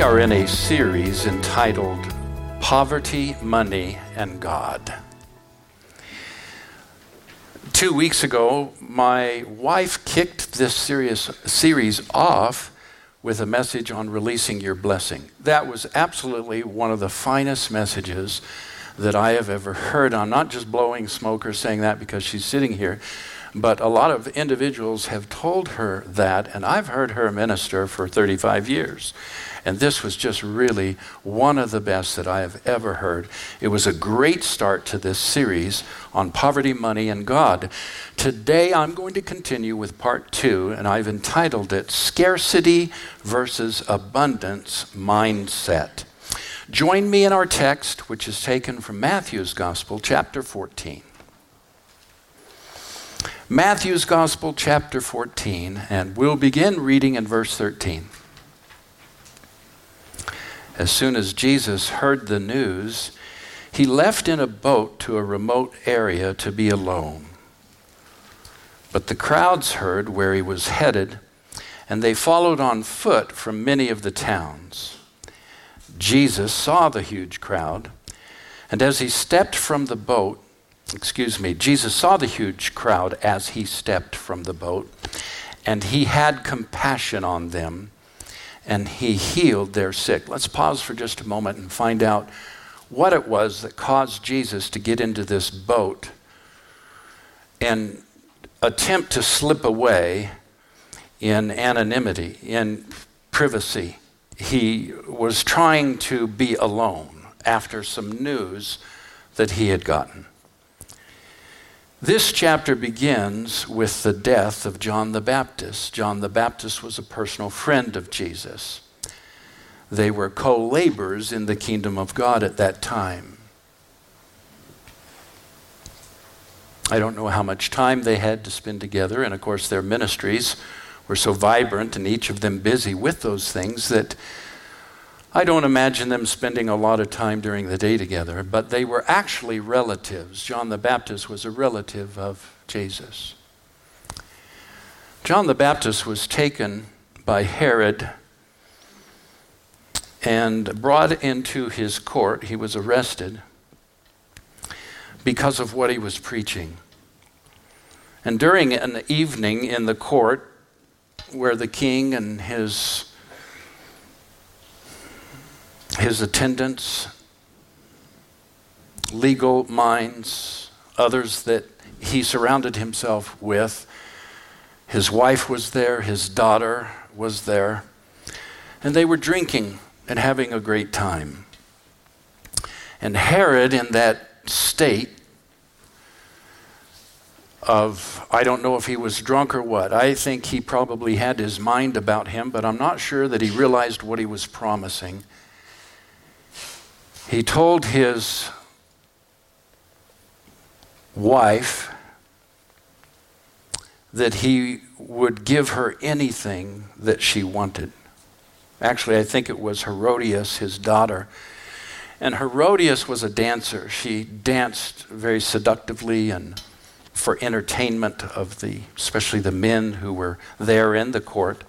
We are in a series entitled Poverty, Money, and God. Two weeks ago, my wife kicked this serious, series off with a message on releasing your blessing. That was absolutely one of the finest messages that I have ever heard. I'm not just blowing smoke or saying that because she's sitting here, but a lot of individuals have told her that, and I've heard her minister for 35 years. And this was just really one of the best that I have ever heard. It was a great start to this series on poverty, money, and God. Today I'm going to continue with part two, and I've entitled it Scarcity versus Abundance Mindset. Join me in our text, which is taken from Matthew's Gospel, chapter 14. Matthew's Gospel, chapter 14, and we'll begin reading in verse 13. As soon as Jesus heard the news, he left in a boat to a remote area to be alone. But the crowds heard where he was headed, and they followed on foot from many of the towns. Jesus saw the huge crowd, and as he stepped from the boat, excuse me, Jesus saw the huge crowd as he stepped from the boat, and he had compassion on them, and he healed their sick. Let's pause for just a moment and find out what it was that caused Jesus to get into this boat and attempt to slip away in anonymity, in privacy. He was trying to be alone after some news that he had gotten. This chapter begins with the death of John the Baptist. John the Baptist was a personal friend of Jesus. They were co laborers in the kingdom of God at that time. I don't know how much time they had to spend together, and of course, their ministries were so vibrant and each of them busy with those things that I don't imagine them spending a lot of time during the day together, but they were actually relatives. John the Baptist was a relative of Jesus. John the Baptist was taken by Herod and brought into his court. He was arrested because of what he was preaching. And during an evening in the court where the king and his his attendants, legal minds, others that he surrounded himself with. His wife was there, his daughter was there, and they were drinking and having a great time. And Herod, in that state of, I don't know if he was drunk or what, I think he probably had his mind about him, but I'm not sure that he realized what he was promising he told his wife that he would give her anything that she wanted. Actually, I think it was Herodias, his daughter. And Herodias was a dancer. She danced very seductively and for entertainment of the, especially the men who were there in the court.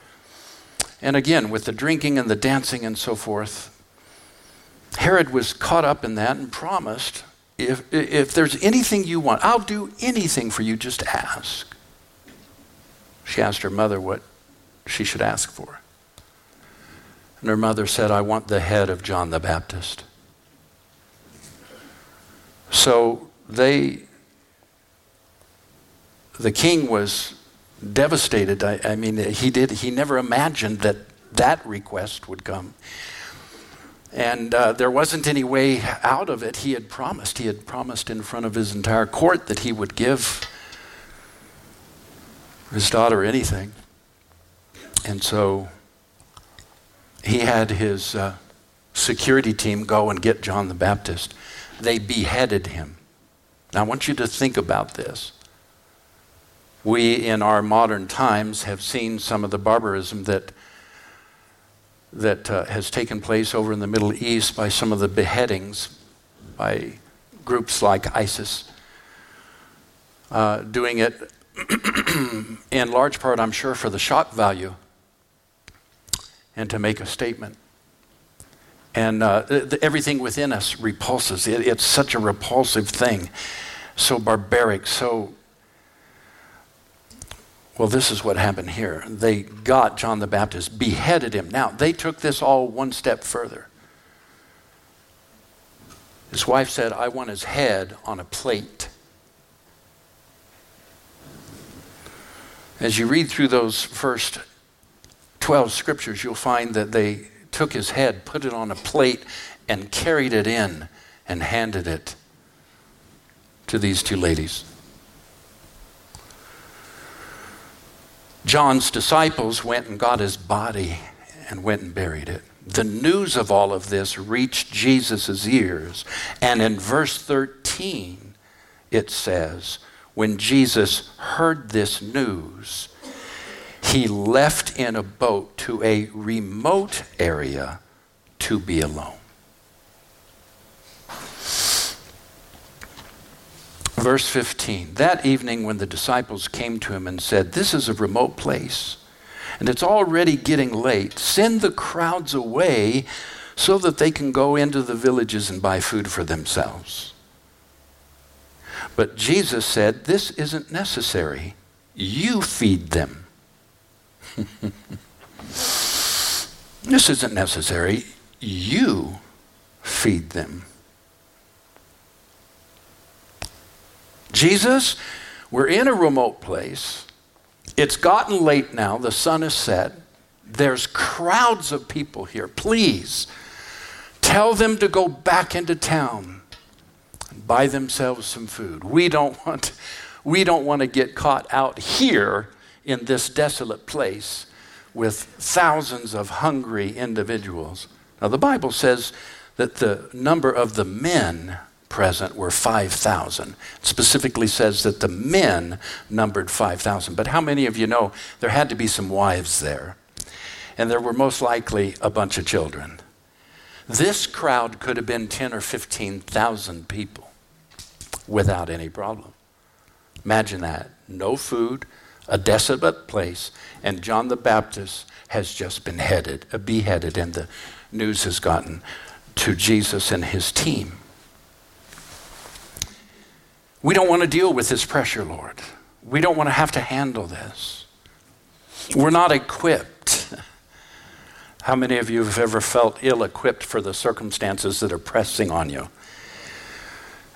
And again, with the drinking and the dancing and so forth, Herod was caught up in that and promised, if, if there's anything you want, I'll do anything for you, just ask. She asked her mother what she should ask for. And her mother said, I want the head of John the Baptist. So they, the king was devastated. I, I mean, he did, he never imagined that that request would come. And uh, there wasn't any way out of it. He had promised. He had promised in front of his entire court that he would give his daughter anything. And so he had his uh, security team go and get John the Baptist. They beheaded him. Now, I want you to think about this. We, in our modern times, have seen some of the barbarism that that uh, has taken place over in the Middle East by some of the beheadings by groups like ISIS, uh, doing it in large part, I'm sure, for the shock value and to make a statement. And uh, the, everything within us repulses. It, it's such a repulsive thing, so barbaric, so. Well, this is what happened here. They got John the Baptist, beheaded him. Now, they took this all one step further. His wife said, I want his head on a plate. As you read through those first 12 scriptures, you'll find that they took his head, put it on a plate, and carried it in and handed it to these two ladies. John's disciples went and got his body and went and buried it. The news of all of this reached Jesus' ears. And in verse 13, it says, when Jesus heard this news, he left in a boat to a remote area to be alone. Verse 15 That evening, when the disciples came to him and said, This is a remote place, and it's already getting late, send the crowds away so that they can go into the villages and buy food for themselves. But Jesus said, This isn't necessary. You feed them. this isn't necessary. You feed them. Jesus, we're in a remote place. It's gotten late now. The sun is set. There's crowds of people here. Please tell them to go back into town and buy themselves some food. We don't want, we don't want to get caught out here in this desolate place with thousands of hungry individuals. Now, the Bible says that the number of the men present were 5,000. It specifically says that the men numbered 5,000. But how many of you know there had to be some wives there? And there were most likely a bunch of children. This crowd could have been 10 or 15,000 people without any problem. Imagine that. No food, a desolate place, and John the Baptist has just been headed, beheaded, and the news has gotten to Jesus and his team. We don't want to deal with this pressure, Lord. We don't want to have to handle this. We're not equipped. How many of you have ever felt ill equipped for the circumstances that are pressing on you?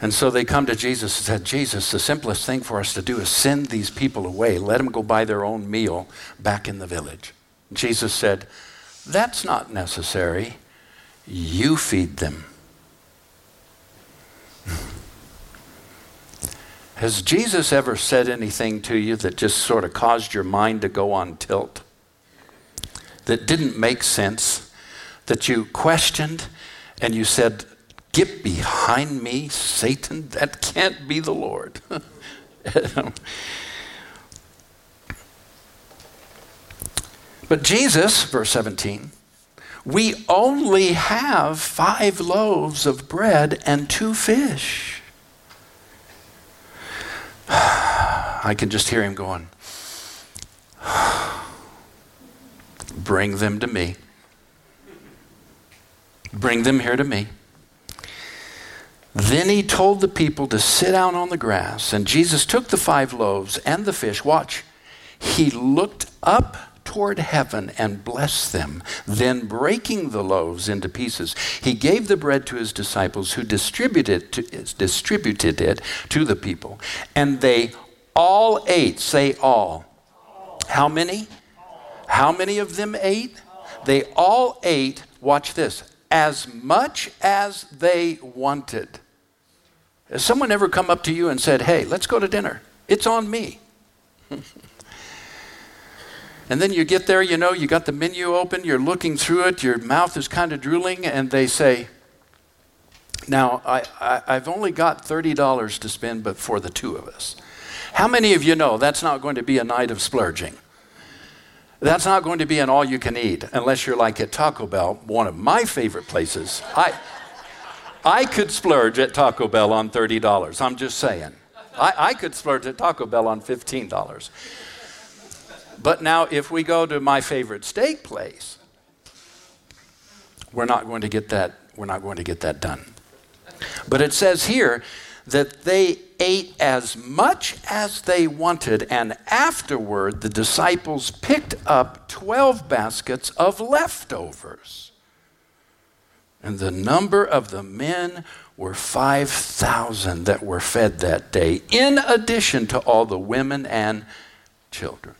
And so they come to Jesus and said, Jesus, the simplest thing for us to do is send these people away. Let them go buy their own meal back in the village. Jesus said, That's not necessary. You feed them. Has Jesus ever said anything to you that just sort of caused your mind to go on tilt? That didn't make sense? That you questioned and you said, Get behind me, Satan? That can't be the Lord. but Jesus, verse 17, we only have five loaves of bread and two fish. I can just hear him going, Bring them to me. Bring them here to me. Then he told the people to sit down on the grass, and Jesus took the five loaves and the fish. Watch. He looked up toward heaven and blessed them. Then, breaking the loaves into pieces, he gave the bread to his disciples, who distributed, to, distributed it to the people. And they all ate. Say all. How many? How many of them ate? They all ate, watch this, as much as they wanted. Has someone ever come up to you and said, Hey, let's go to dinner? It's on me. and then you get there, you know, you got the menu open, you're looking through it, your mouth is kind of drooling, and they say, Now, I, I, have only got $30 to spend, but for the two of us. How many of you know that's not going to be a night of splurging? That's not going to be an all you can eat unless you're like at Taco Bell, one of my favorite places. I, I could splurge at Taco Bell on $30. I'm just saying. I, I could splurge at Taco Bell on $15. But now, if we go to my favorite steak place, we're not going to get that, we're not going to get that done. But it says here that they ate as much as they wanted, and afterward the disciples picked up 12 baskets of leftovers. And the number of the men were 5,000 that were fed that day, in addition to all the women and children.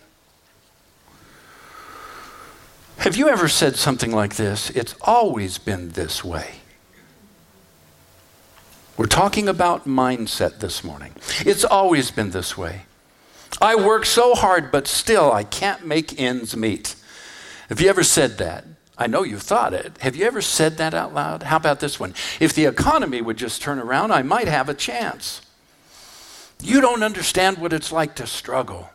Have you ever said something like this? It's always been this way. We're talking about mindset this morning. It's always been this way. I work so hard, but still I can't make ends meet. Have you ever said that? I know you've thought it. Have you ever said that out loud? How about this one? If the economy would just turn around, I might have a chance. You don't understand what it's like to struggle.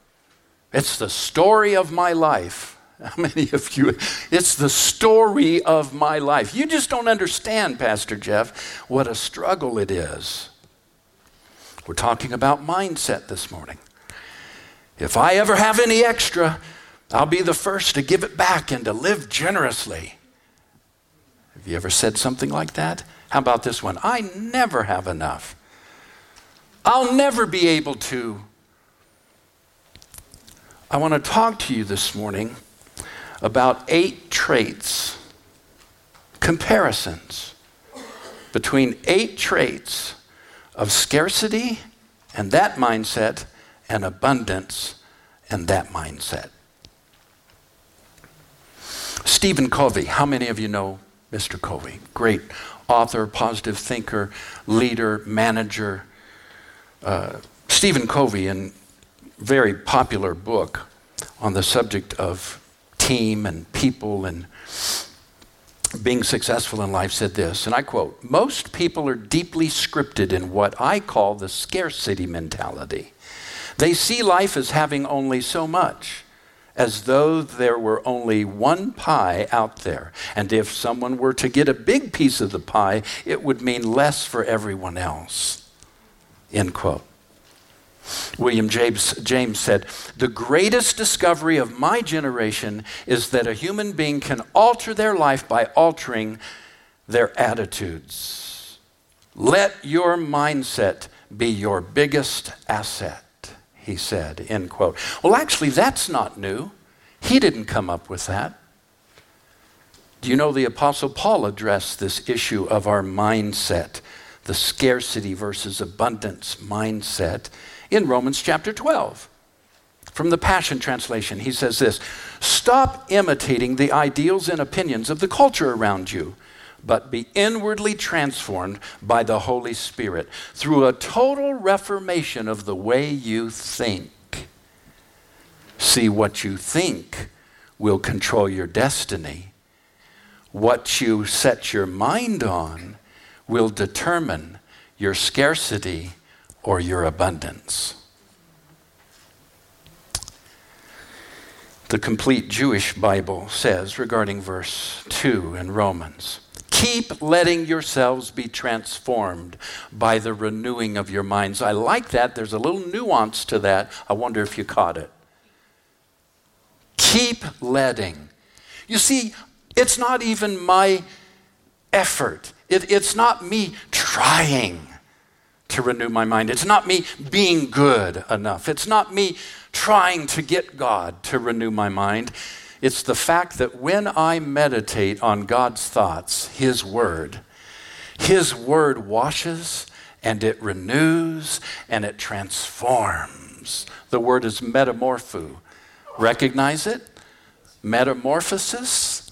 It's the story of my life. How many of you? It's the story of my life. You just don't understand, Pastor Jeff, what a struggle it is. We're talking about mindset this morning. If I ever have any extra, I'll be the first to give it back and to live generously. Have you ever said something like that? How about this one? I never have enough. I'll never be able to. I want to talk to you this morning about eight traits, comparisons between eight traits of scarcity and that mindset and abundance and that mindset. Stephen Covey, how many of you know Mr. Covey? Great author, positive thinker, leader, manager. Uh, Stephen Covey, in very popular book on the subject of team and people and being successful in life said this, and I quote Most people are deeply scripted in what I call the scarcity mentality. They see life as having only so much, as though there were only one pie out there. And if someone were to get a big piece of the pie, it would mean less for everyone else. End quote. William James, James said, The greatest discovery of my generation is that a human being can alter their life by altering their attitudes. Let your mindset be your biggest asset, he said, end quote. Well, actually, that's not new. He didn't come up with that. Do you know the Apostle Paul addressed this issue of our mindset, the scarcity versus abundance mindset? In Romans chapter 12. From the Passion Translation, he says this Stop imitating the ideals and opinions of the culture around you, but be inwardly transformed by the Holy Spirit through a total reformation of the way you think. See, what you think will control your destiny. What you set your mind on will determine your scarcity or your abundance. The complete Jewish Bible says regarding verse 2 in Romans keep letting yourselves be transformed by the renewing of your minds. I like that. There's a little nuance to that. I wonder if you caught it. Keep letting. You see, it's not even my effort, it, it's not me trying to renew my mind. It's not me being good enough. It's not me trying to get God to renew my mind. It's the fact that when I meditate on God's thoughts, His Word, His Word washes and it renews and it transforms. The word is metamorpho. Recognize it? Metamorphosis?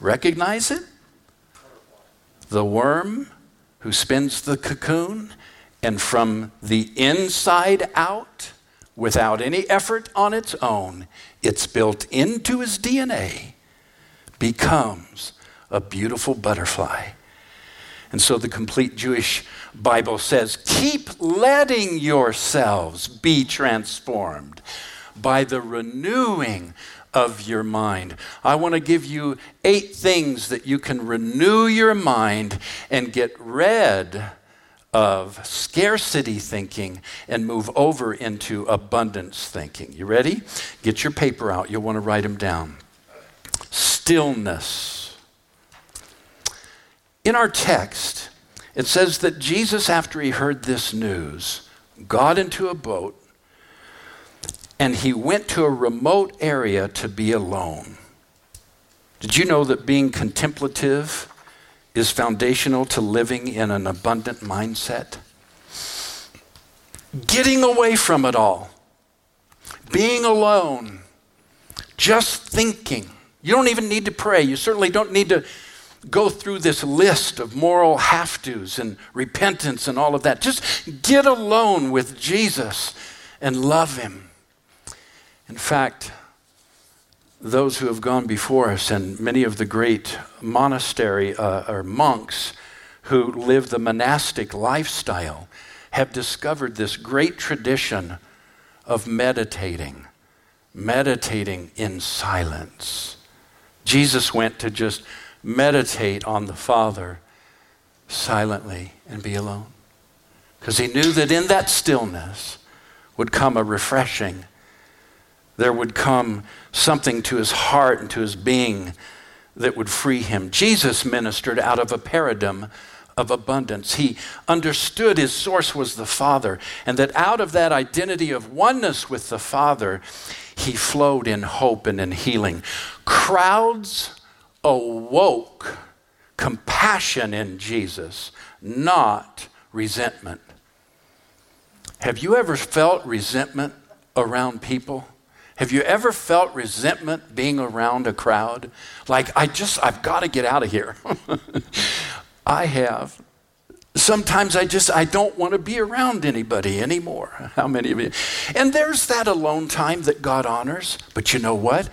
Recognize it? The worm who spins the cocoon and from the inside out, without any effort on its own, it's built into his DNA, becomes a beautiful butterfly. And so the complete Jewish Bible says keep letting yourselves be transformed by the renewing of your mind. I want to give you eight things that you can renew your mind and get rid of scarcity thinking and move over into abundance thinking. You ready? Get your paper out. You'll want to write them down. Stillness. In our text, it says that Jesus, after he heard this news, got into a boat and he went to a remote area to be alone. Did you know that being contemplative is foundational to living in an abundant mindset? Getting away from it all, being alone, just thinking. You don't even need to pray. You certainly don't need to go through this list of moral have tos and repentance and all of that. Just get alone with Jesus and love Him. In fact, those who have gone before us and many of the great monastery uh, or monks who live the monastic lifestyle have discovered this great tradition of meditating, meditating in silence. Jesus went to just meditate on the Father silently and be alone. Because he knew that in that stillness would come a refreshing. There would come something to his heart and to his being that would free him. Jesus ministered out of a paradigm of abundance. He understood his source was the Father, and that out of that identity of oneness with the Father, he flowed in hope and in healing. Crowds awoke compassion in Jesus, not resentment. Have you ever felt resentment around people? Have you ever felt resentment being around a crowd? Like, I just, I've got to get out of here. I have. Sometimes I just, I don't want to be around anybody anymore. How many of you? And there's that alone time that God honors. But you know what?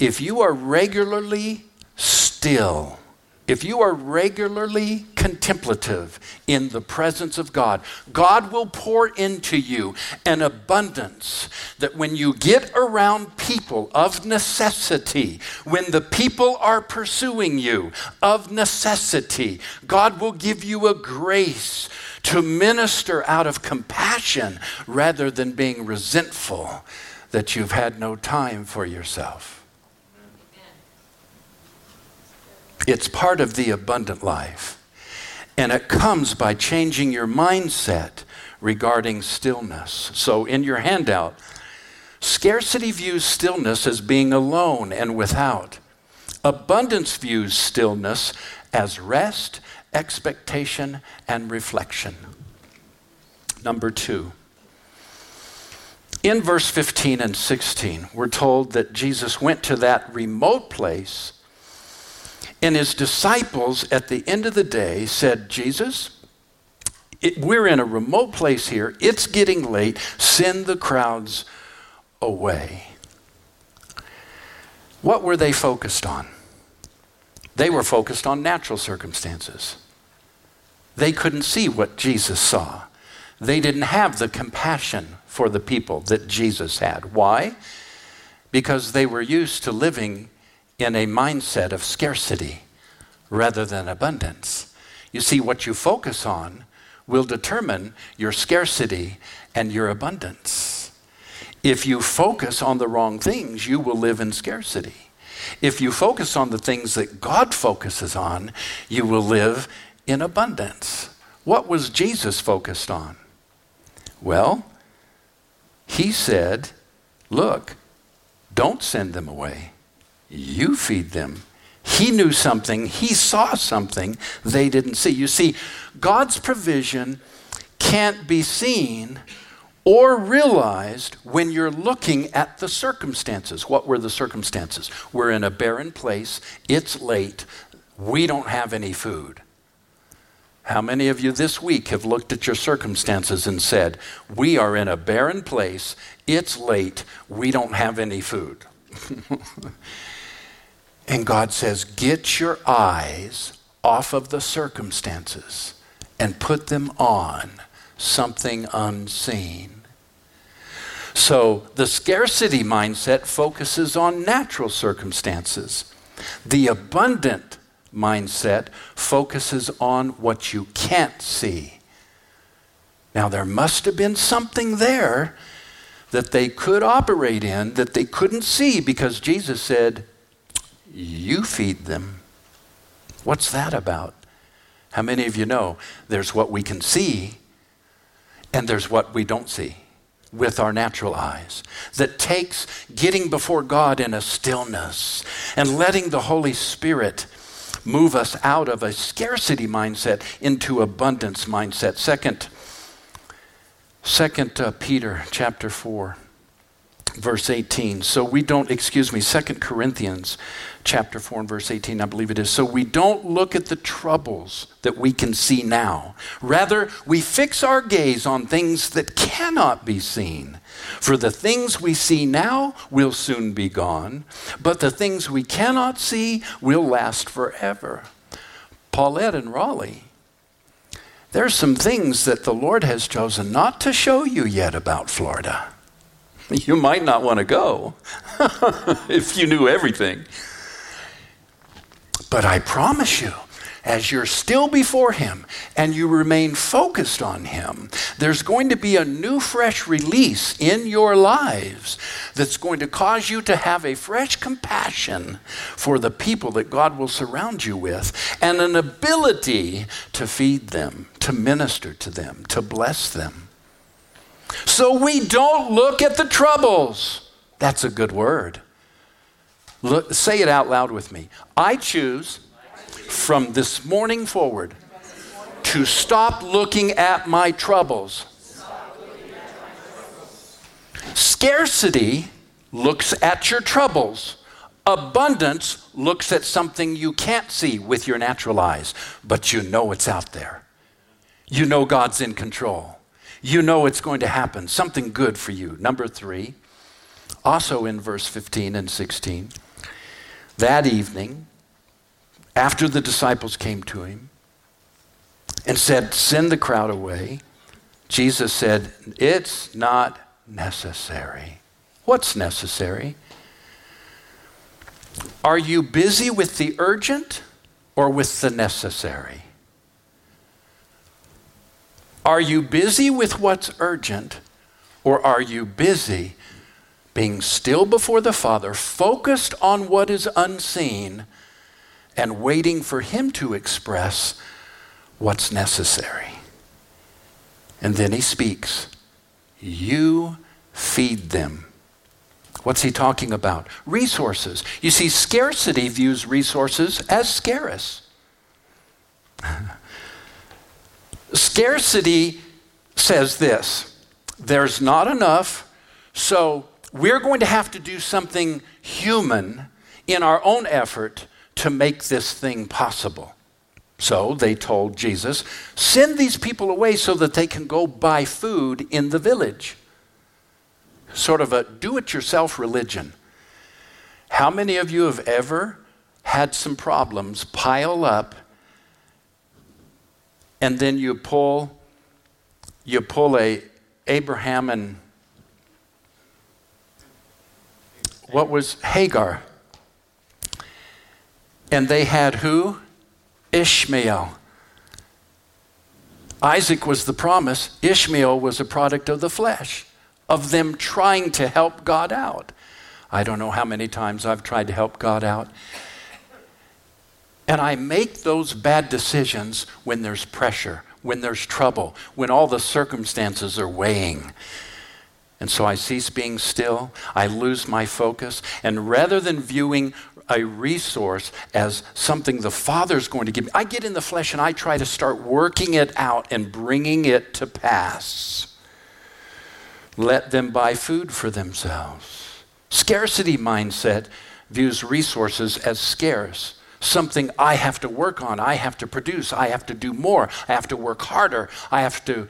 If you are regularly still, if you are regularly contemplative in the presence of God, God will pour into you an abundance that when you get around people of necessity, when the people are pursuing you of necessity, God will give you a grace to minister out of compassion rather than being resentful that you've had no time for yourself. It's part of the abundant life. And it comes by changing your mindset regarding stillness. So, in your handout, scarcity views stillness as being alone and without. Abundance views stillness as rest, expectation, and reflection. Number two. In verse 15 and 16, we're told that Jesus went to that remote place and his disciples at the end of the day said, Jesus, it, we're in a remote place here. It's getting late. Send the crowds away. What were they focused on? They were focused on natural circumstances. They couldn't see what Jesus saw. They didn't have the compassion for the people that Jesus had. Why? Because they were used to living in a mindset of scarcity rather than abundance. You see, what you focus on will determine your scarcity and your abundance. If you focus on the wrong things, you will live in scarcity. If you focus on the things that God focuses on, you will live in abundance. What was Jesus focused on? Well, he said, Look, don't send them away. You feed them. He knew something, he saw something they didn't see. You see, God's provision can't be seen or realized when you're looking at the circumstances. What were the circumstances? We're in a barren place, it's late, we don't have any food. How many of you this week have looked at your circumstances and said, We are in a barren place, it's late, we don't have any food? And God says, Get your eyes off of the circumstances and put them on something unseen. So the scarcity mindset focuses on natural circumstances. The abundant mindset focuses on what you can't see. Now, there must have been something there that they could operate in that they couldn't see because Jesus said, you feed them. What's that about? How many of you know there's what we can see and there's what we don't see with our natural eyes that takes getting before God in a stillness and letting the Holy Spirit move us out of a scarcity mindset into abundance mindset. Second, Second uh, Peter chapter 4 verse 18. So we don't, excuse me, Second Corinthians chapter 4 and verse 18, I believe it is. So we don't look at the troubles that we can see now. Rather, we fix our gaze on things that cannot be seen. For the things we see now will soon be gone, but the things we cannot see will last forever. Paulette and Raleigh, there are some things that the Lord has chosen not to show you yet about Florida. You might not want to go if you knew everything. But I promise you, as you're still before Him and you remain focused on Him, there's going to be a new, fresh release in your lives that's going to cause you to have a fresh compassion for the people that God will surround you with and an ability to feed them, to minister to them, to bless them. So we don't look at the troubles. That's a good word. Look, say it out loud with me. I choose from this morning forward to stop looking at my troubles. Scarcity looks at your troubles. Abundance looks at something you can't see with your natural eyes, but you know it's out there. You know God's in control you know it's going to happen, something good for you. Number three, also in verse 15 and 16, that evening, after the disciples came to him and said, Send the crowd away, Jesus said, It's not necessary. What's necessary? Are you busy with the urgent or with the necessary? Are you busy with what's urgent, or are you busy being still before the Father, focused on what is unseen, and waiting for Him to express what's necessary? And then He speaks You feed them. What's he talking about? Resources. You see, scarcity views resources as scarce. Scarcity says this there's not enough, so we're going to have to do something human in our own effort to make this thing possible. So they told Jesus, send these people away so that they can go buy food in the village. Sort of a do it yourself religion. How many of you have ever had some problems pile up and then you pull you pull a Abraham and what was Hagar? And they had who? Ishmael. Isaac was the promise, Ishmael was a product of the flesh, of them trying to help God out. I don't know how many times I've tried to help God out. And I make those bad decisions when there's pressure, when there's trouble, when all the circumstances are weighing. And so I cease being still, I lose my focus, and rather than viewing a resource as something the Father's going to give me, I get in the flesh and I try to start working it out and bringing it to pass. Let them buy food for themselves. Scarcity mindset views resources as scarce something I have to work on, I have to produce, I have to do more, I have to work harder, I have to.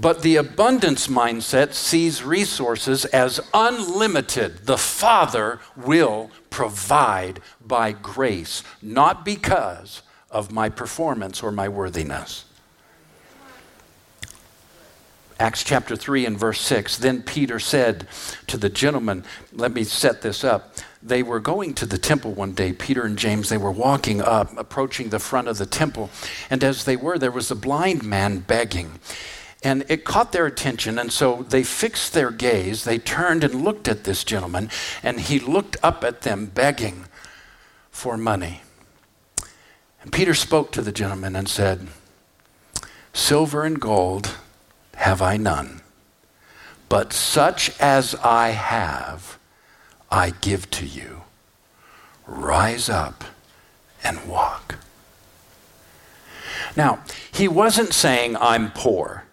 But the abundance mindset sees resources as unlimited. The Father will provide by grace, not because of my performance or my worthiness. Acts chapter 3 and verse 6. Then Peter said to the gentleman, Let me set this up. They were going to the temple one day, Peter and James. They were walking up, approaching the front of the temple. And as they were, there was a blind man begging. And it caught their attention, and so they fixed their gaze. They turned and looked at this gentleman, and he looked up at them begging for money. And Peter spoke to the gentleman and said, Silver and gold have I none, but such as I have, I give to you. Rise up and walk. Now, he wasn't saying, I'm poor.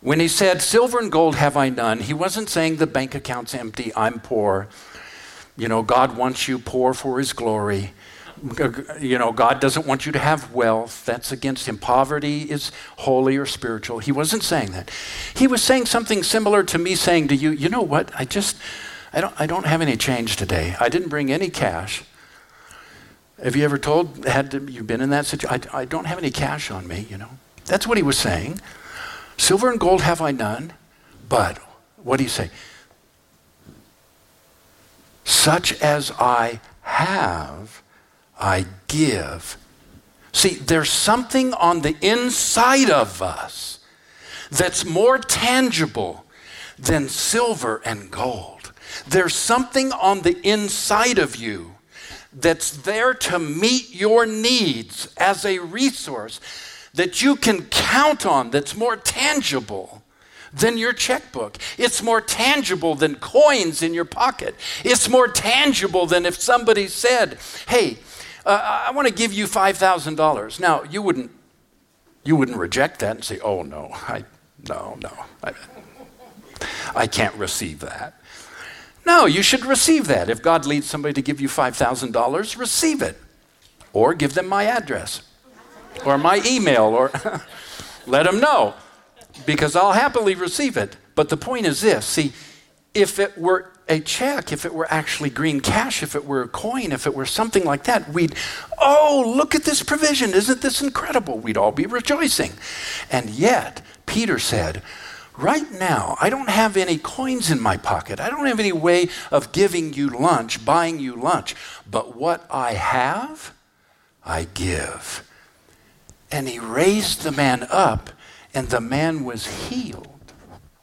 When he said, Silver and gold have I none, he wasn't saying the bank account's empty, I'm poor. You know, God wants you poor for his glory. You know, God doesn't want you to have wealth. That's against him. Poverty is holy or spiritual. He wasn't saying that. He was saying something similar to me saying to you, you know what? I just, I don't, I don't have any change today. I didn't bring any cash. Have you ever told, had to, you've been in that situation? I, I don't have any cash on me, you know. That's what he was saying. Silver and gold have I none, but what do you say? Such as I have, I give. See, there's something on the inside of us that's more tangible than silver and gold. There's something on the inside of you that's there to meet your needs as a resource that you can count on that's more tangible than your checkbook. It's more tangible than coins in your pocket. It's more tangible than if somebody said, "Hey, uh, I want to give you $5,000." Now, you wouldn't you wouldn't reject that and say, "Oh no, I no, no. I, I can't receive that." No, you should receive that. If God leads somebody to give you $5,000, receive it. Or give them my address or my email or let them know because I'll happily receive it. But the point is this see, if it were a check, if it were actually green cash, if it were a coin, if it were something like that, we'd, oh, look at this provision. Isn't this incredible? We'd all be rejoicing. And yet, Peter said, right now, I don't have any coins in my pocket. I don't have any way of giving you lunch, buying you lunch. But what I have, I give. And he raised the man up and the man was healed,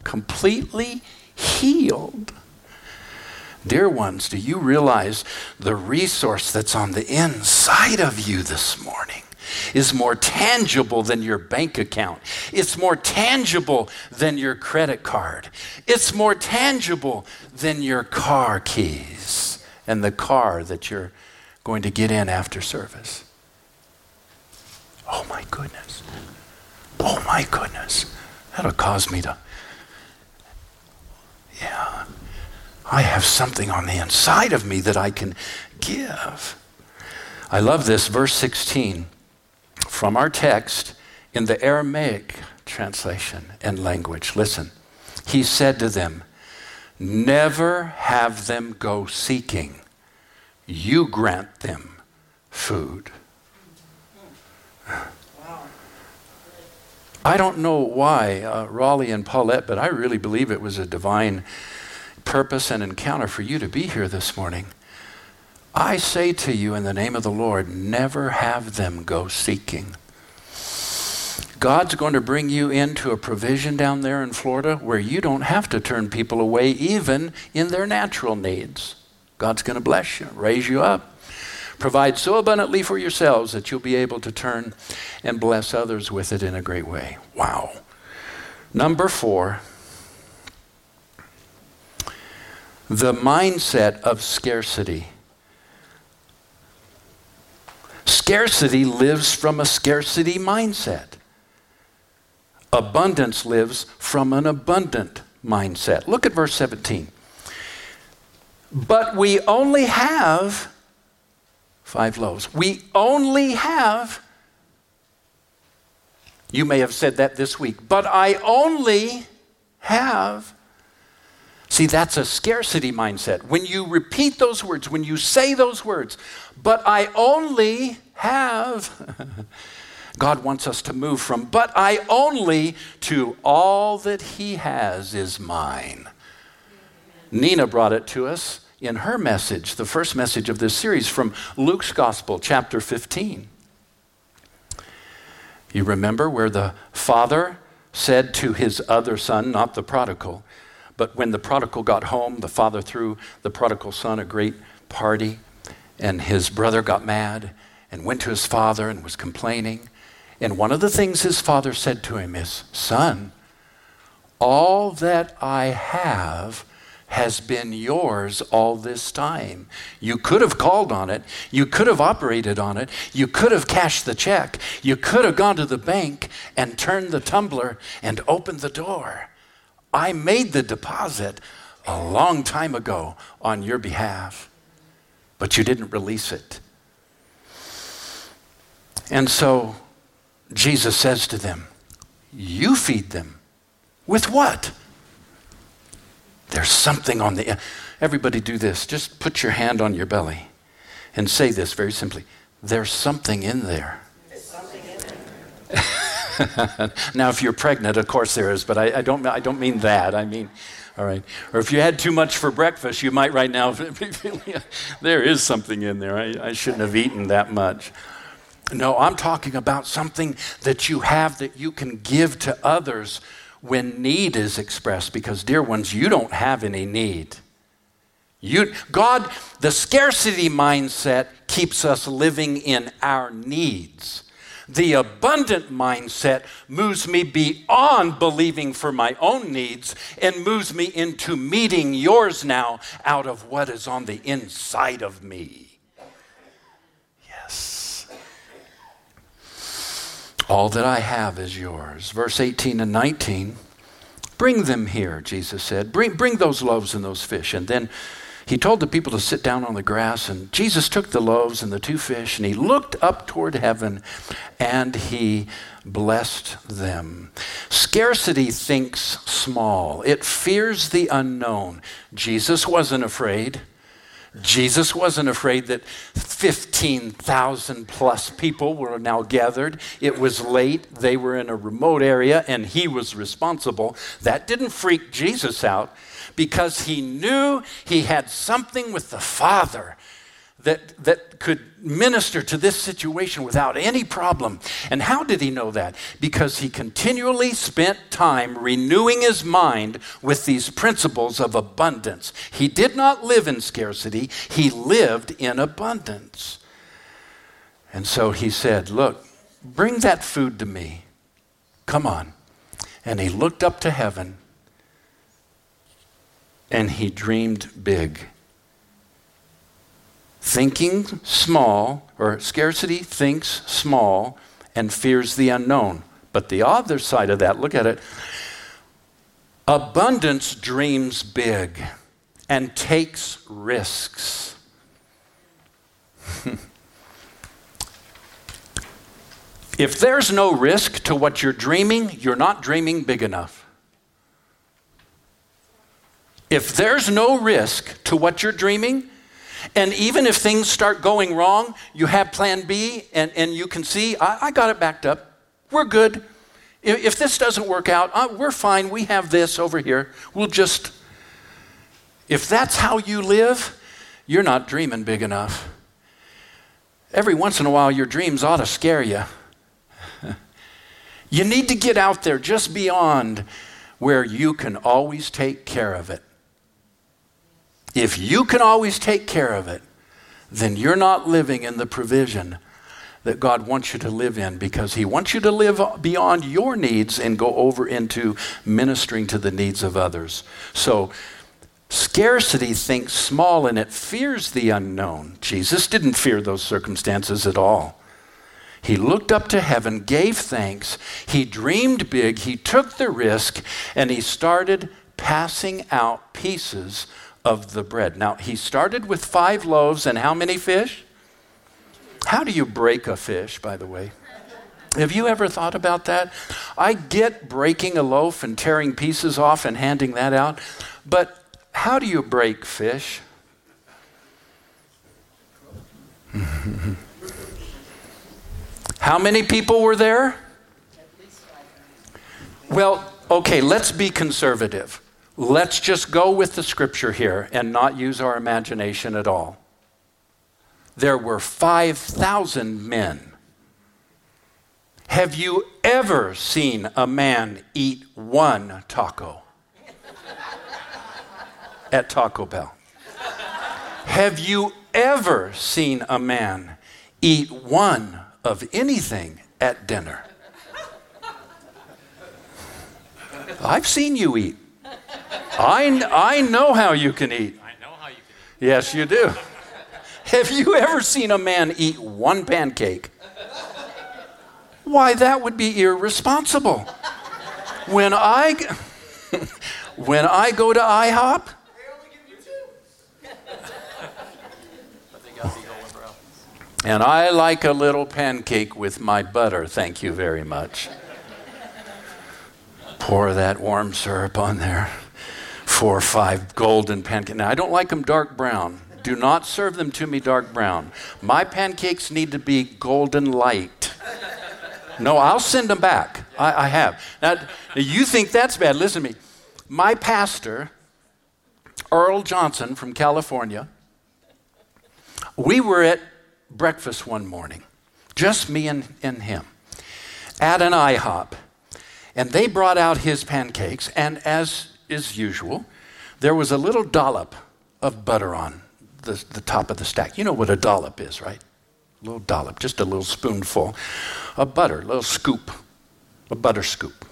completely healed. Dear ones, do you realize the resource that's on the inside of you this morning is more tangible than your bank account? It's more tangible than your credit card. It's more tangible than your car keys and the car that you're going to get in after service. Oh my goodness. Oh my goodness, that'll cause me to. Yeah, I have something on the inside of me that I can give. I love this, verse 16 from our text in the Aramaic translation and language. Listen, he said to them, Never have them go seeking, you grant them food. I don't know why uh, Raleigh and Paulette, but I really believe it was a divine purpose and encounter for you to be here this morning. I say to you in the name of the Lord, never have them go seeking. God's going to bring you into a provision down there in Florida where you don't have to turn people away, even in their natural needs. God's going to bless you, raise you up. Provide so abundantly for yourselves that you'll be able to turn and bless others with it in a great way. Wow. Number four, the mindset of scarcity. Scarcity lives from a scarcity mindset. Abundance lives from an abundant mindset. Look at verse 17. But we only have five loaves. We only have, you may have said that this week, but I only have. See, that's a scarcity mindset. When you repeat those words, when you say those words, but I only have, God wants us to move from, but I only, to all that He has is mine. Nina brought it to us in her message, the first message of this series from Luke's Gospel, chapter 15. You remember where the father said to his other son, not the prodigal, but when the prodigal got home, the father threw the prodigal son a great party, and his brother got mad and went to his father and was complaining. And one of the things his father said to him is, Son, all that I have has been yours all this time. You could have called on it. You could have operated on it. You could have cashed the check. You could have gone to the bank and turned the tumbler and opened the door. I made the deposit a long time ago on your behalf, but you didn't release it. And so Jesus says to them, You feed them. With what? There's something on the. Everybody do this. Just put your hand on your belly and say this very simply There's something in there. now, if you're pregnant, of course there is, but I, I, don't, I don't mean that. I mean, all right. Or if you had too much for breakfast, you might right now be feeling there is something in there. I, I shouldn't have eaten that much. No, I'm talking about something that you have that you can give to others when need is expressed because, dear ones, you don't have any need. You, God, the scarcity mindset keeps us living in our needs. The abundant mindset moves me beyond believing for my own needs and moves me into meeting yours now out of what is on the inside of me. Yes. All that I have is yours. Verse 18 and 19. Bring them here, Jesus said. Bring, bring those loaves and those fish. And then he told the people to sit down on the grass. And Jesus took the loaves and the two fish and he looked up toward heaven and he blessed them. Scarcity thinks small, it fears the unknown. Jesus wasn't afraid. Jesus wasn't afraid that 15,000 plus people were now gathered. It was late. They were in a remote area and he was responsible. That didn't freak Jesus out because he knew he had something with the Father that, that could minister to this situation without any problem. And how did he know that? Because he continually spent time renewing his mind with these principles of abundance. He did not live in scarcity, he lived in abundance. And so he said, Look, bring that food to me. Come on. And he looked up to heaven and he dreamed big. Thinking small, or scarcity thinks small and fears the unknown. But the other side of that, look at it. Abundance dreams big and takes risks. if there's no risk to what you're dreaming, you're not dreaming big enough. If there's no risk to what you're dreaming, and even if things start going wrong, you have plan B and, and you can see, I, I got it backed up. We're good. If, if this doesn't work out, uh, we're fine. We have this over here. We'll just, if that's how you live, you're not dreaming big enough. Every once in a while, your dreams ought to scare you. you need to get out there just beyond where you can always take care of it. If you can always take care of it, then you're not living in the provision that God wants you to live in because He wants you to live beyond your needs and go over into ministering to the needs of others. So, scarcity thinks small and it fears the unknown. Jesus didn't fear those circumstances at all. He looked up to heaven, gave thanks, he dreamed big, he took the risk, and he started passing out pieces of the bread. Now, he started with five loaves and how many fish? How do you break a fish, by the way? Have you ever thought about that? I get breaking a loaf and tearing pieces off and handing that out, but how do you break fish? how many people were there? Well, okay, let's be conservative. Let's just go with the scripture here and not use our imagination at all. There were 5,000 men. Have you ever seen a man eat one taco at Taco Bell? Have you ever seen a man eat one of anything at dinner. I've seen you eat. I, I know how you can eat. I know how you can Yes, you do. Have you ever seen a man eat one pancake? Why, that would be irresponsible. When I, when I go to IHOP, But they got the golden brown. and I like a little pancake with my butter, thank you very much. Pour that warm syrup on there. Four or five golden pancakes. Now, I don't like them dark brown. Do not serve them to me dark brown. My pancakes need to be golden light. No, I'll send them back. I, I have. Now, you think that's bad. Listen to me. My pastor, Earl Johnson from California, we were at breakfast one morning, just me and, and him, at an IHOP. And they brought out his pancakes, and as is usual, there was a little dollop of butter on the, the top of the stack. You know what a dollop is, right? A little dollop, just a little spoonful of butter, a little scoop, a butter scoop.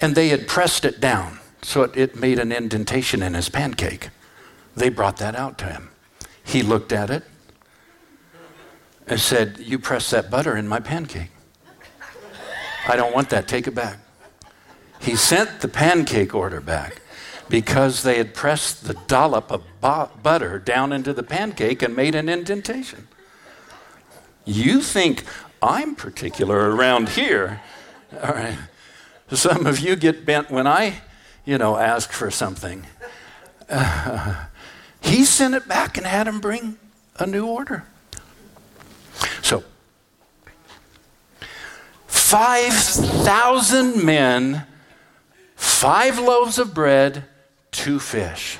And they had pressed it down so it, it made an indentation in his pancake. They brought that out to him. He looked at it and said, You pressed that butter in my pancake. I don't want that. Take it back. He sent the pancake order back because they had pressed the dollop of bu- butter down into the pancake and made an indentation. You think I'm particular around here. All right. Some of you get bent when I, you know, ask for something. Uh, he sent it back and had him bring a new order. So, 5,000 men, five loaves of bread, two fish.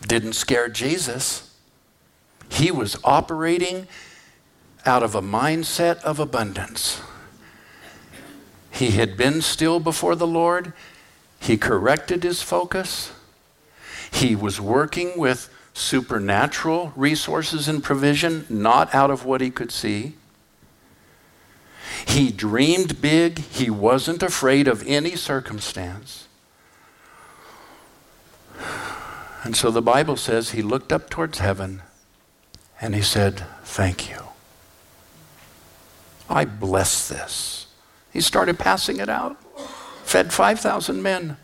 Didn't scare Jesus. He was operating out of a mindset of abundance. He had been still before the Lord. He corrected his focus. He was working with supernatural resources and provision, not out of what he could see. He dreamed big. He wasn't afraid of any circumstance. And so the Bible says he looked up towards heaven and he said, Thank you. I bless this. He started passing it out, fed 5,000 men.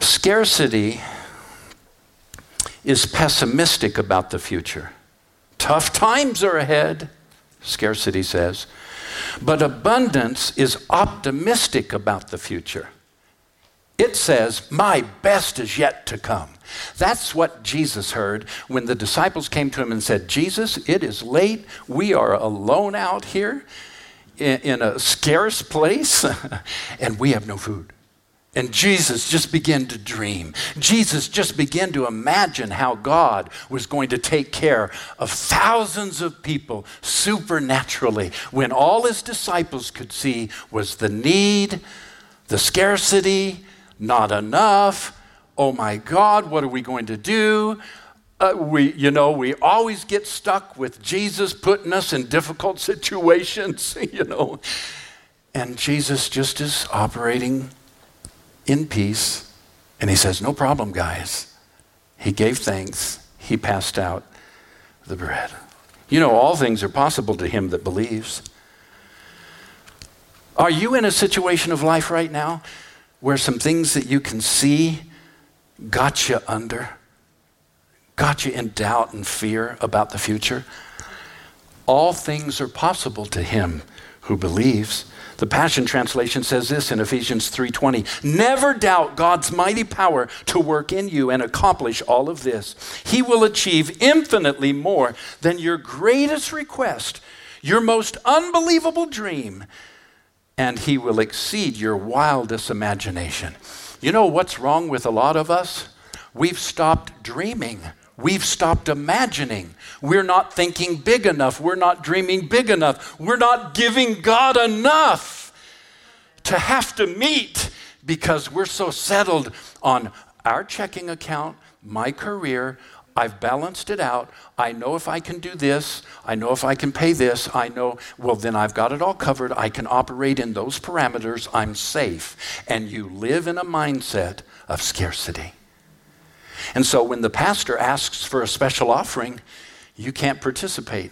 Scarcity is pessimistic about the future. Tough times are ahead, scarcity says. But abundance is optimistic about the future. It says, My best is yet to come. That's what Jesus heard when the disciples came to him and said, Jesus, it is late. We are alone out here in, a scarce place, and we have no food. And Jesus just began to dream. Jesus just began to imagine how God was going to take care of thousands of people supernaturally when all his disciples could see was the need, the scarcity, not enough. Oh my God, what are we going to do? Uh, we, you know, we always get stuck with Jesus putting us in difficult situations, you know. And Jesus just is operating in peace. And he says, No problem, guys. He gave thanks. He passed out the bread. You know, all things are possible to him that believes. Are you in a situation of life right now where some things that you can see got you under, got you in doubt and fear about the future? All things are possible to him who believes. The Passion Translation says this in Ephesians 3:20, "Never doubt God's mighty power to work in you and accomplish all of this. He will achieve infinitely more than your greatest request, your most unbelievable dream, and he will exceed your wildest imagination." You know what's wrong with a lot of us? We've stopped dreaming. We've stopped imagining. We're not thinking big enough. We're not dreaming big enough. We're not giving God enough to have to meet because we're so settled on our checking account, my career, I've balanced it out. I know if I can do this. I know if I can pay this. I know, well, then I've got it all covered. I can operate in those parameters. I'm safe. And you live in a mindset of scarcity. And so when the pastor asks for a special offering, you can't participate.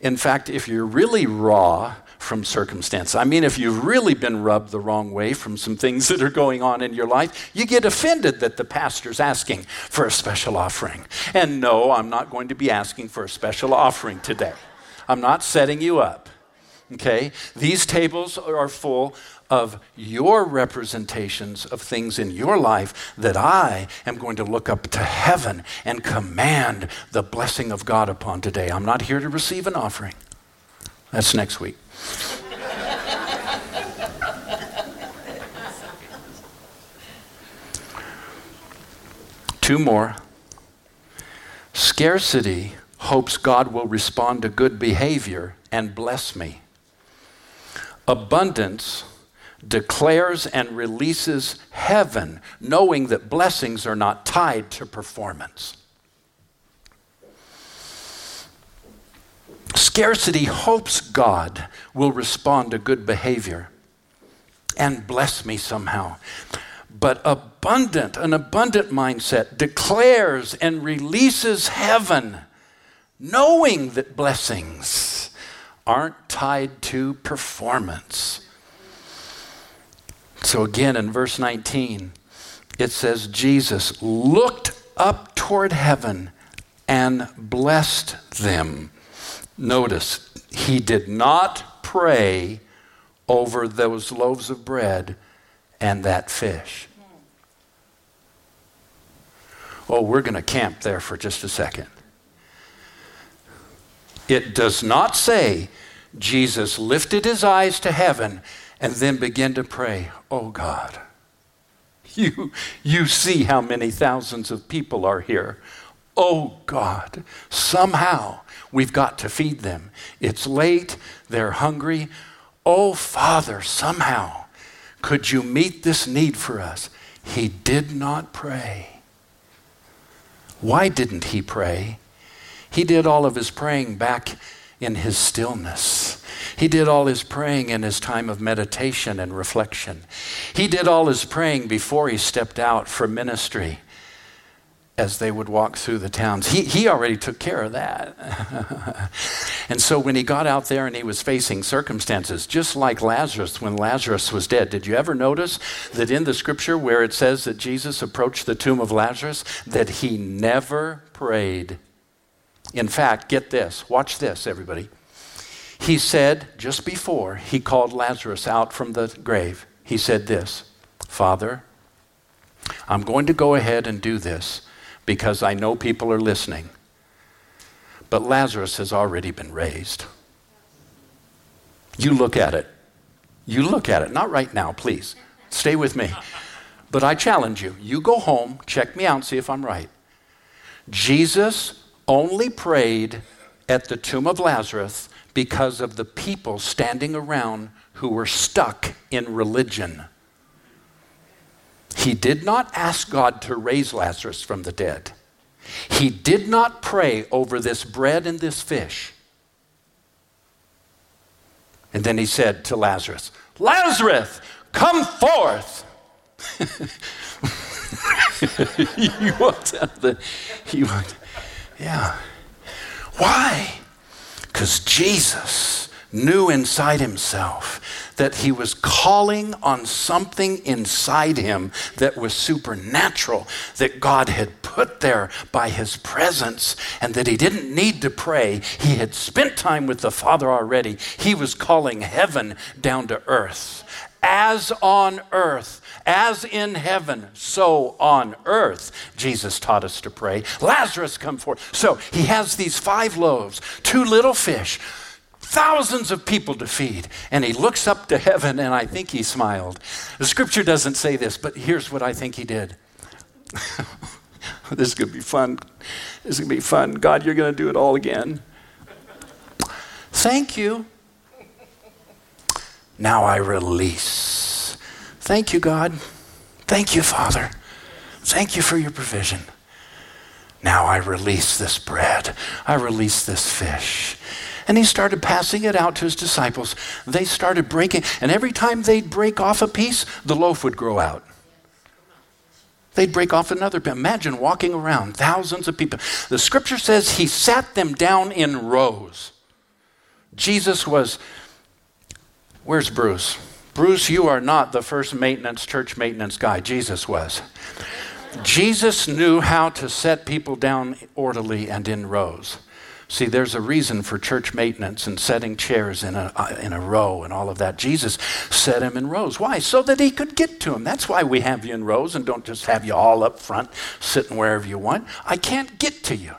In fact, if you're really raw from circumstance, I mean, if you've really been rubbed the wrong way from some things that are going on in your life, you get offended that the pastor's asking for a special offering. And no, I'm not going to be asking for a special offering today. I'm not setting you up. Okay? These tables are full of your representations of things in your life that I am going to look up to heaven and command the blessing of God upon today. I'm not here to receive an offering. That's next week. Two more. Scarcity hopes God will respond to good behavior and bless me. Abundance declares and releases heaven, knowing that blessings are not tied to performance. Scarcity hopes God will respond to good behavior and bless me somehow. But abundant, an abundant mindset declares and releases heaven, knowing that blessings aren't tied to performance. So, again, in verse 19, it says, Jesus looked up toward heaven and blessed them. Notice, he did not pray over those loaves of bread and that fish. Oh, we're going to camp there for just a second. It does not say Jesus lifted his eyes to heaven and then begin to pray, Oh God, you, you see how many thousands of people are here. Oh God, somehow we've got to feed them. It's late, they're hungry. Oh Father, somehow could you meet this need for us? He did not pray. Why didn't he pray? He did all of his praying back in his stillness. He did all his praying in his time of meditation and reflection. He did all his praying before he stepped out for ministry as they would walk through the towns. He, he already took care of that. and so when he got out there and he was facing circumstances, just like Lazarus when Lazarus was dead, did you ever notice that in the scripture where it says that Jesus approached the tomb of Lazarus, that he never prayed? In fact, get this, watch this, everybody. He said, just before he called Lazarus out from the grave, he said this Father, I'm going to go ahead and do this because I know people are listening. But Lazarus has already been raised. You look at it. You look at it. Not right now, please. Stay with me. But I challenge you. You go home, check me out, see if I'm right. Jesus only prayed at the tomb of Lazarus because of the people standing around who were stuck in religion. He did not ask God to raise Lazarus from the dead. He did not pray over this bread and this fish. And then he said to Lazarus, Lazarus, come forth. he walked out the, he walked, yeah. Why? Because Jesus knew inside himself that he was calling on something inside him that was supernatural, that God had put there by his presence, and that he didn't need to pray. He had spent time with the Father already. He was calling heaven down to earth. As on earth, as in heaven, so on earth, Jesus taught us to pray. Lazarus, come forth. So he has these five loaves, two little fish, thousands of people to feed. And he looks up to heaven, and I think he smiled. The scripture doesn't say this, but here's what I think he did. this is going to be fun. This is going to be fun. God, you're going to do it all again. Thank you. Now I release. Thank you, God. Thank you, Father. Thank you for your provision. Now I release this bread, I release this fish. And he started passing it out to his disciples. They started breaking, and every time they'd break off a piece, the loaf would grow out. They'd break off another. Imagine walking around, thousands of people. The scripture says he sat them down in rows. Jesus was, where's Bruce? Bruce, you are not the first maintenance, church maintenance guy. Jesus was. Jesus knew how to set people down orderly and in rows. See, there's a reason for church maintenance and setting chairs in a, uh, in a row and all of that. Jesus set them in rows. Why? So that he could get to them. That's why we have you in rows and don't just have you all up front sitting wherever you want. I can't get to you.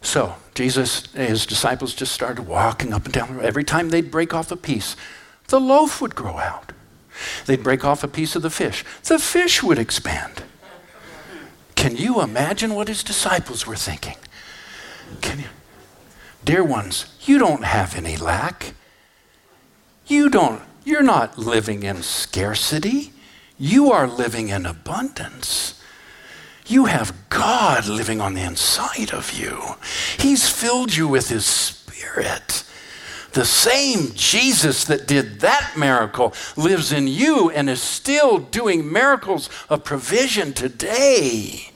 So, Jesus, his disciples just started walking up and down the. Every time they'd break off a piece, the loaf would grow out. They'd break off a piece of the fish, the fish would expand. Can you imagine what his disciples were thinking? Can you? Dear ones, you don't have any lack. You don't, you're not living in scarcity. You are living in abundance. You have God living on the inside of you. He's filled you with His Spirit. The same Jesus that did that miracle lives in you and is still doing miracles of provision today.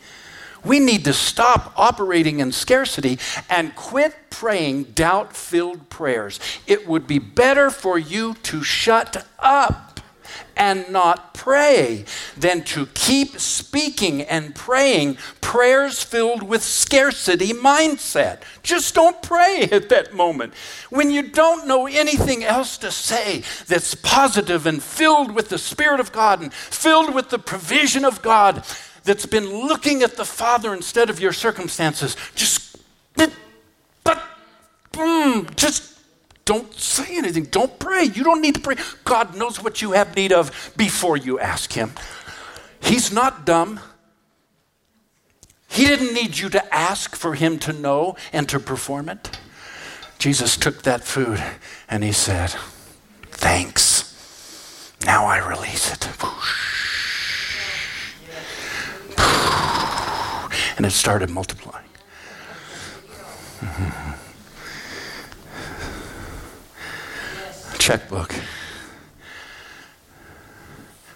We need to stop operating in scarcity and quit praying doubt filled prayers. It would be better for you to shut up and not pray than to keep speaking and praying prayers filled with scarcity mindset. Just don't pray at that moment. When you don't know anything else to say that's positive and filled with the Spirit of God and filled with the provision of God, that's been looking at the Father instead of your circumstances, just, but, boom, just don't say anything. Don't pray. You don't need to pray. God knows what you have need of before you ask Him. He's not dumb. He didn't need you to ask for Him to know and to perform it. Jesus took that food and He said, Thanks. Now I release it. And it started multiplying. Mm-hmm. Checkbook.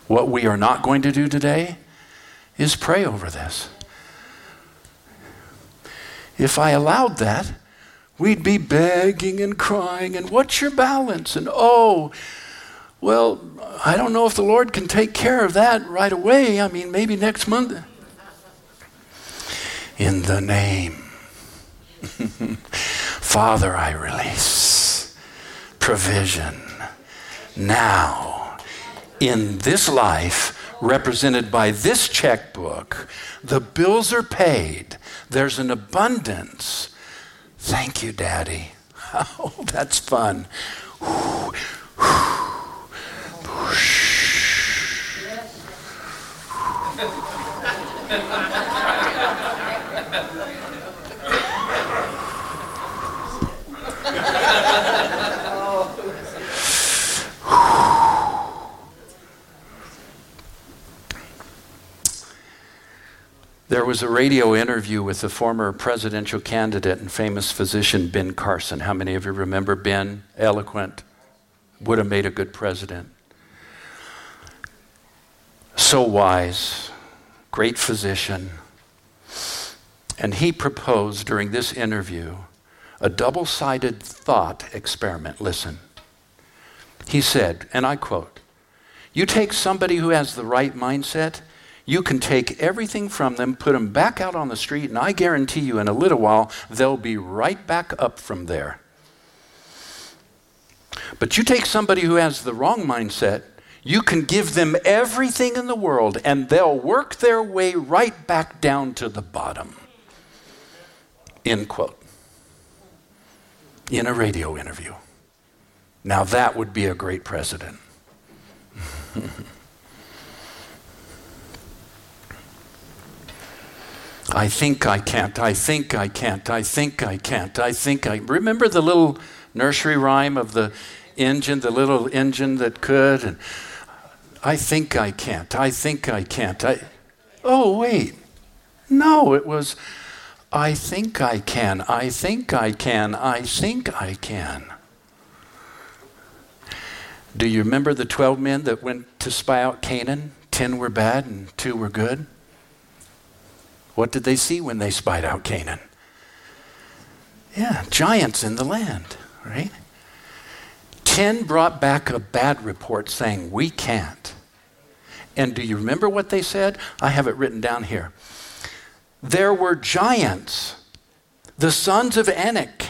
What we are not going to do today is pray over this. If I allowed that, we'd be begging and crying, and what's your balance? And oh, well, I don't know if the Lord can take care of that right away. I mean, maybe next month in the name. Father, I release provision now in this life represented by this checkbook. The bills are paid, there's an abundance. Thank you, Daddy. Oh, that's fun. There was a radio interview with the former presidential candidate and famous physician Ben Carson. How many of you remember Ben? Eloquent, would have made a good president. So wise, great physician. And he proposed during this interview a double sided thought experiment. Listen. He said, and I quote, You take somebody who has the right mindset you can take everything from them, put them back out on the street, and I guarantee you in a little while, they'll be right back up from there. But you take somebody who has the wrong mindset, you can give them everything in the world, and they'll work their way right back down to the bottom. End quote. In a radio interview. Now, that would be a great president. I think I can't. I think I can't. I think I can't. I think I. Remember the little nursery rhyme of the engine, the little engine that could? And I think I can't. I think I can't. I, oh, wait. No, it was, I think I can, I think I can, I think I can. Do you remember the 12 men that went to spy out Canaan? 10 were bad and 2 were good. What did they see when they spied out Canaan? Yeah, giants in the land, right? 10 brought back a bad report saying, We can't. And do you remember what they said? I have it written down here. There were giants, the sons of Anak,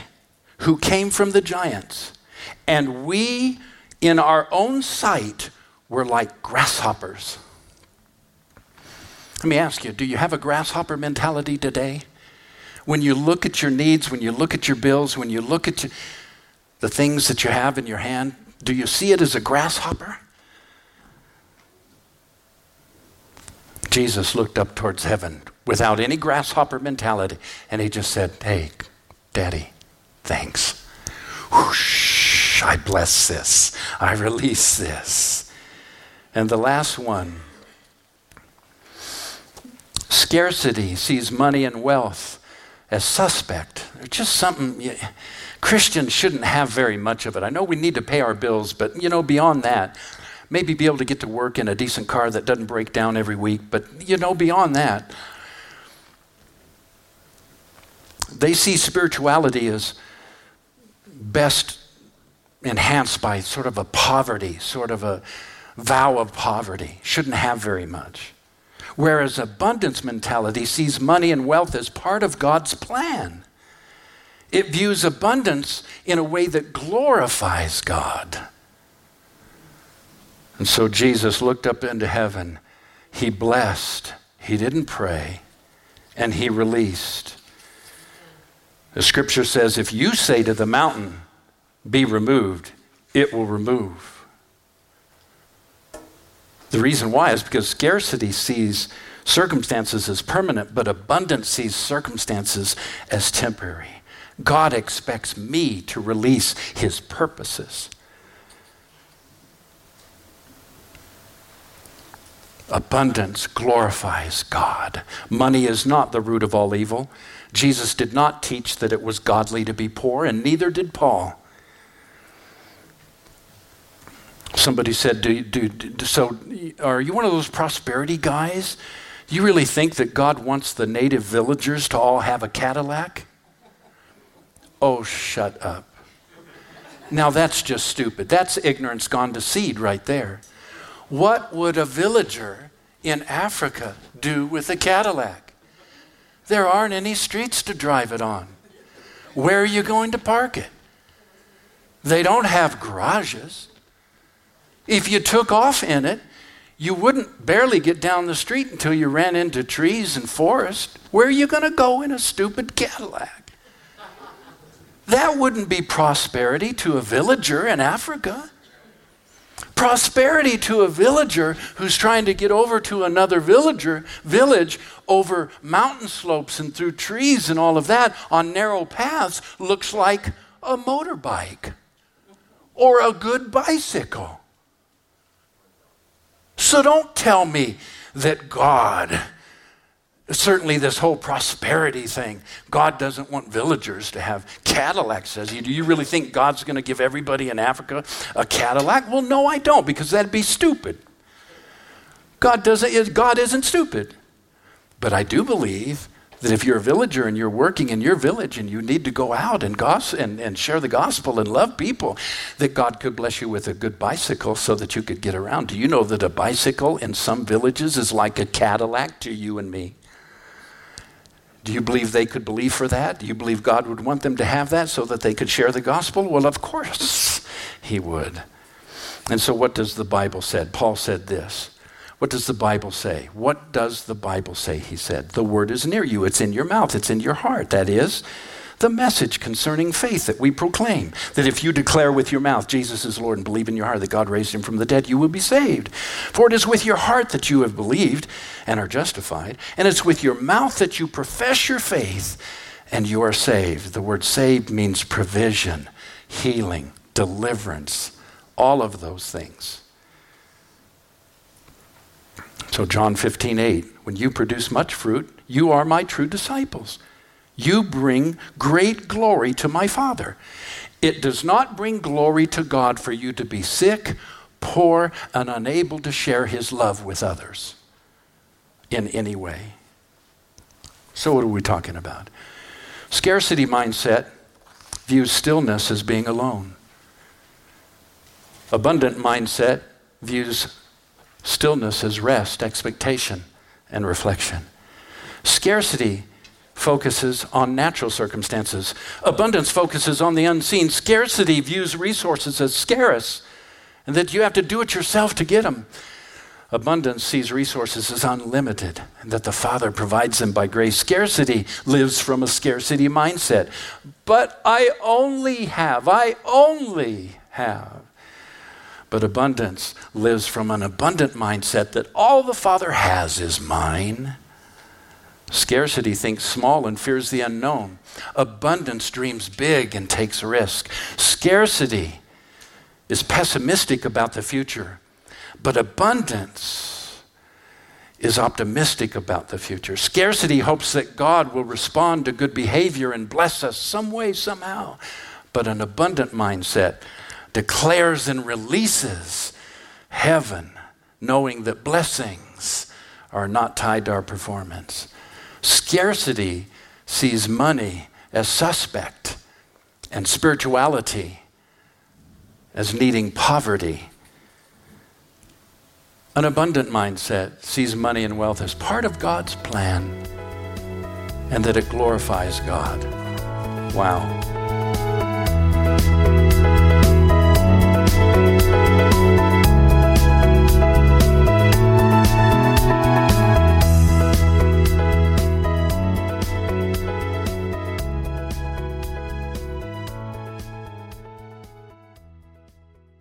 who came from the giants, and we in our own sight were like grasshoppers. Let me ask you do you have a grasshopper mentality today? When you look at your needs, when you look at your bills, when you look at the things that you have in your hand, do you see it as a grasshopper? Jesus looked up towards heaven without any grasshopper mentality and he just said, Hey, Daddy, thanks. Whoosh. I bless this. I release this. And the last one scarcity sees money and wealth as suspect. Just something Christians shouldn't have very much of it. I know we need to pay our bills, but you know, beyond that, maybe be able to get to work in a decent car that doesn't break down every week, but you know, beyond that, they see spirituality as best enhanced by sort of a poverty, sort of a vow of poverty. Shouldn't have very much. Whereas abundance mentality sees money and wealth as part of God's plan. It views abundance in a way that glorifies God. And so Jesus looked up into heaven. He blessed. He didn't pray. And he released. The scripture says if you say to the mountain, be removed, it will remove. The reason why is because scarcity sees circumstances as permanent, but abundance sees circumstances as temporary. God expects me to release his purposes. Abundance glorifies God. Money is not the root of all evil. Jesus did not teach that it was godly to be poor, and neither did Paul. Somebody said, do, do, do, So, are you one of those prosperity guys? You really think that God wants the native villagers to all have a Cadillac? Oh, shut up. Now, that's just stupid. That's ignorance gone to seed right there. What would a villager in Africa do with a Cadillac? There aren't any streets to drive it on. Where are you going to park it? They don't have garages. If you took off in it, you wouldn't barely get down the street until you ran into trees and forest. Where are you going to go in a stupid Cadillac? That wouldn't be prosperity to a villager in Africa. Prosperity to a villager who's trying to get over to another villager village over mountain slopes and through trees and all of that on narrow paths looks like a motorbike or a good bicycle. So don't tell me that God, certainly this whole prosperity thing, God doesn't want villagers to have Cadillacs, says he. Do you really think God's going to give everybody in Africa a Cadillac? Well, no, I don't, because that'd be stupid. God, doesn't, God isn't stupid. But I do believe that if you're a villager and you're working in your village and you need to go out and, gossip and, and share the gospel and love people, that God could bless you with a good bicycle so that you could get around. Do you know that a bicycle in some villages is like a Cadillac to you and me? Do you believe they could believe for that? Do you believe God would want them to have that so that they could share the gospel? Well, of course he would. And so, what does the Bible said? Paul said this what does the Bible say? What does the Bible say? He said, The word is near you, it's in your mouth, it's in your heart. That is, the message concerning faith that we proclaim. That if you declare with your mouth Jesus is Lord and believe in your heart that God raised him from the dead, you will be saved. For it is with your heart that you have believed and are justified, and it's with your mouth that you profess your faith and you are saved. The word saved means provision, healing, deliverance, all of those things. So, John 15, 8, when you produce much fruit, You are my true disciples. You bring great glory to my Father. It does not bring glory to God for you to be sick, poor, and unable to share his love with others in any way. So, what are we talking about? Scarcity mindset views stillness as being alone. Abundant mindset views stillness is rest, expectation, and reflection. Scarcity focuses on natural circumstances. Abundance focuses on the unseen. Scarcity views resources as scarce and that you have to do it yourself to get them. Abundance sees resources as unlimited and that the Father provides them by grace. Scarcity lives from a scarcity mindset. But I only have, I only have. But abundance lives from an abundant mindset that all the Father has is mine. Scarcity thinks small and fears the unknown. Abundance dreams big and takes risk. Scarcity is pessimistic about the future, but abundance is optimistic about the future. Scarcity hopes that God will respond to good behavior and bless us some way, somehow. But an abundant mindset declares and releases heaven, knowing that blessings are not tied to our performance. Scarcity sees money as suspect and spirituality as needing poverty. An abundant mindset sees money and wealth as part of God's plan and that it glorifies God. Wow.